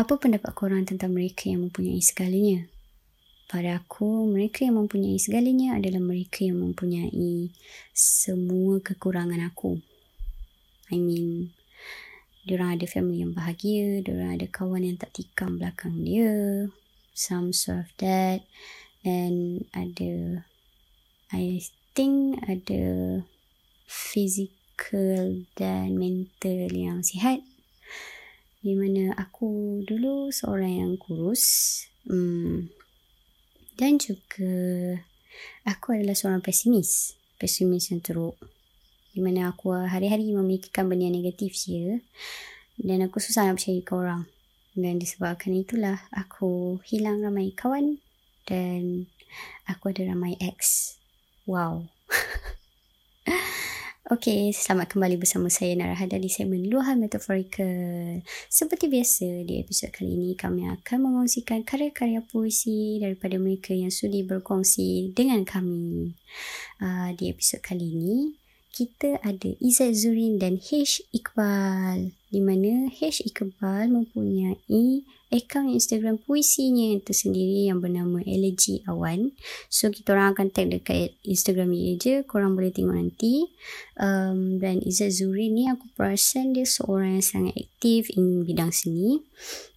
Apa pendapat korang tentang mereka yang mempunyai segalanya? Pada aku, mereka yang mempunyai segalanya adalah mereka yang mempunyai semua kekurangan aku. I mean, diorang ada family yang bahagia, diorang ada kawan yang tak tikam belakang dia, some sort of that, and ada, I think ada physical dan mental yang sihat. Di mana aku dulu seorang yang kurus, hmm, dan juga aku adalah seorang pesimis. Pesimis yang teruk. Di mana aku hari-hari memikirkan benda yang negatif je. Dan aku susah nak percaya ke orang. Dan disebabkan itulah aku hilang ramai kawan. Dan aku ada ramai ex. Wow. Okey, selamat kembali bersama saya Narahada di segmen Luahan Metaforikal. Seperti biasa, di episod kali ini kami akan mengongsikan karya-karya puisi daripada mereka yang sudi berkongsi dengan kami. Uh, di episod kali ini, kita ada Izzat Zurin dan H. Iqbal. Di mana H. Iqbal mempunyai akaun Instagram puisinya yang tersendiri yang bernama Elegy Awan. So kita orang akan tag dekat Instagram dia je, korang boleh tengok nanti. Um, dan Izzat Zuri ni aku perasan dia seorang yang sangat aktif in bidang seni.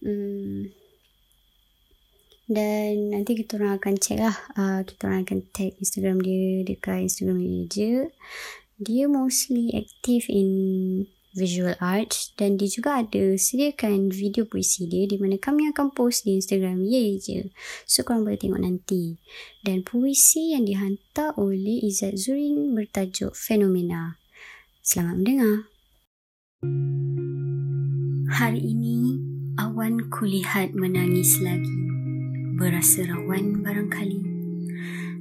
Um, dan nanti kita orang akan check lah. Uh, kita orang akan tag Instagram dia dekat Instagram dia je. Dia mostly aktif in visual arts dan dia juga ada sediakan video puisi dia di mana kami akan post di Instagram ye je. So korang boleh tengok nanti. Dan puisi yang dihantar oleh Izzat Zurin bertajuk Fenomena. Selamat mendengar. Hari ini awan kulihat menangis lagi. Berasa rawan barangkali.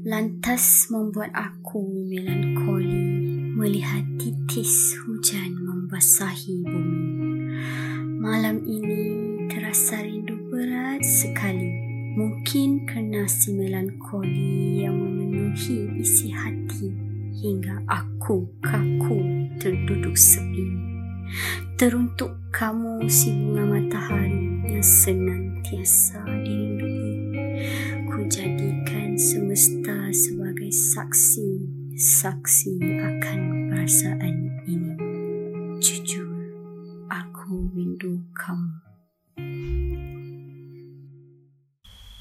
Lantas membuat aku melankoli melihat titis hujan membasahi bumi. Malam ini terasa rindu berat sekali. Mungkin kerana si melankoli yang memenuhi isi hati hingga aku kaku terduduk sepi. Teruntuk kamu si bunga matahari yang senantiasa dirindui. Ku jadikan semesta sebagai saksi, saksi perasaan ini jujur aku rindu kamu.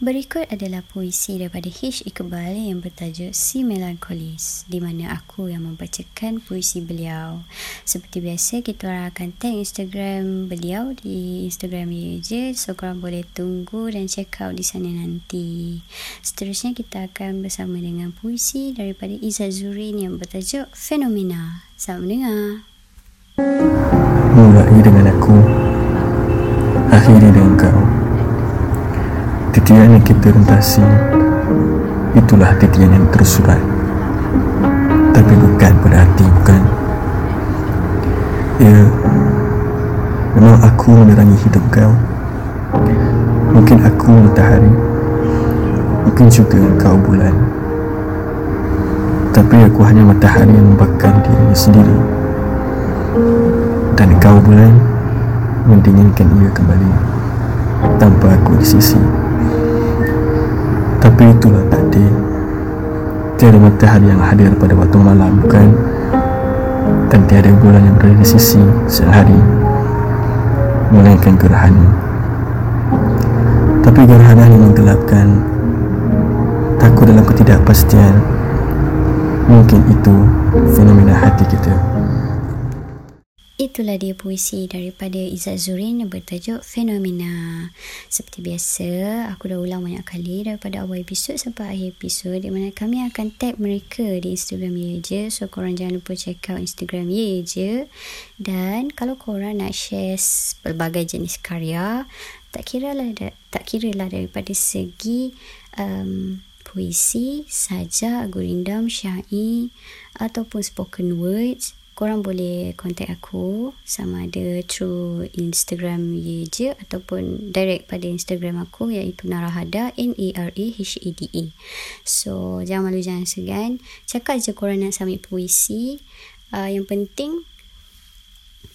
Berikut adalah puisi daripada H. Iqbal yang bertajuk Si Melancholis di mana aku yang membacakan puisi beliau. Seperti biasa, kita orang akan tag Instagram beliau di Instagram dia je so korang boleh tunggu dan check out di sana nanti. Seterusnya, kita akan bersama dengan puisi daripada Izzat Zurin yang bertajuk Fenomena. Selamat mendengar. Mulai dengan Titian yang kita rentasi Itulah titian yang tersurat Tapi bukan pada hati, bukan. Ya Memang aku menerangi hidup kau. Mungkin aku matahari. Mungkin juga kau bulan. Tapi aku hanya matahari yang membakar dirinya sendiri. Dan kau bulan mendinginkan ia kembali. Tanpa aku di sisi tapi itulah takdir. Tiada matahari yang hadir pada waktu malam bukan? Dan tiada bulan yang berada di sisi sehari melainkan gerhana. Tapi gerhana ini menggelapkan. Takut dalam ketidakpastian. Mungkin itu fenomena hati kita Itulah dia puisi daripada Izzat Zurin yang bertajuk Fenomena. Seperti biasa, aku dah ulang banyak kali daripada awal episod sampai akhir episod di mana kami akan tag mereka di Instagram Ye Je. So, korang jangan lupa check out Instagram Ye Je. Dan kalau korang nak share pelbagai jenis karya, tak kira lah, tak kira lah daripada segi um, puisi, saja, gurindam, syair ataupun spoken words, korang boleh contact aku sama ada through Instagram ye je ataupun direct pada Instagram aku iaitu Narahada N-A-R-A-H-A-D-A so jangan malu jangan segan. Cakap je korang nak submit puisi. Uh, yang penting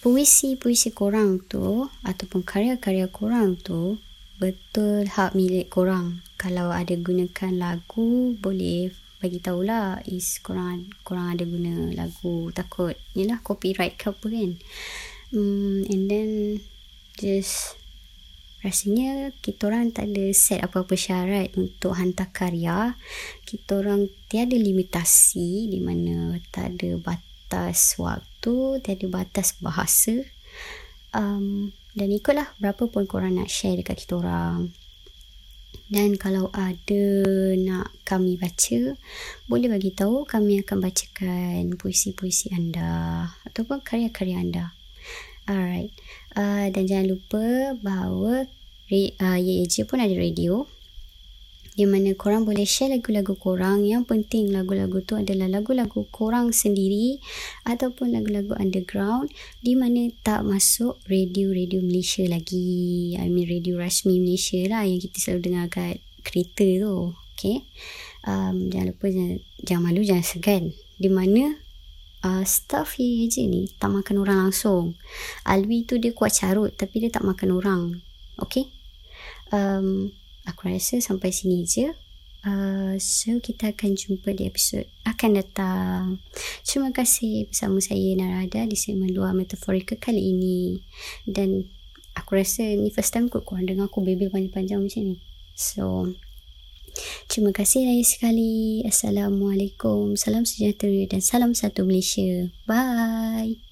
puisi-puisi korang tu ataupun karya-karya korang tu betul hak milik korang. Kalau ada gunakan lagu boleh bagi tahulah is korang korang ada guna lagu takut yalah copyright ke apa kan. Um, and then just rasanya kita orang tak ada set apa-apa syarat untuk hantar karya. Kita orang tiada limitasi di mana tak ada batas waktu, tiada batas bahasa. Um, dan ikutlah berapa pun korang nak share dekat kita orang. Dan kalau ada nak kami baca, boleh bagi tahu kami akan bacakan puisi-puisi anda ataupun karya-karya anda. Alright. Uh, dan jangan lupa bahawa uh, YEJ pun ada radio di mana korang boleh share lagu-lagu korang. Yang penting lagu-lagu tu adalah lagu-lagu korang sendiri ataupun lagu-lagu underground di mana tak masuk radio-radio Malaysia lagi. I mean radio rasmi Malaysia lah yang kita selalu dengar kat kereta tu. Okay. Um, jangan lupa, jangan, jangan malu, jangan segan. Di mana uh, staff ye je ni tak makan orang langsung. Alwi tu dia kuat carut tapi dia tak makan orang. Okay. Um, aku rasa sampai sini je. Uh, so kita akan jumpa di episod akan datang. Terima kasih bersama saya Narada di segmen luar metaforika kali ini. Dan aku rasa ni first time kot korang dengar aku bebel panjang-panjang macam ni. So terima kasih lagi sekali. Assalamualaikum. Salam sejahtera dan salam satu Malaysia. Bye.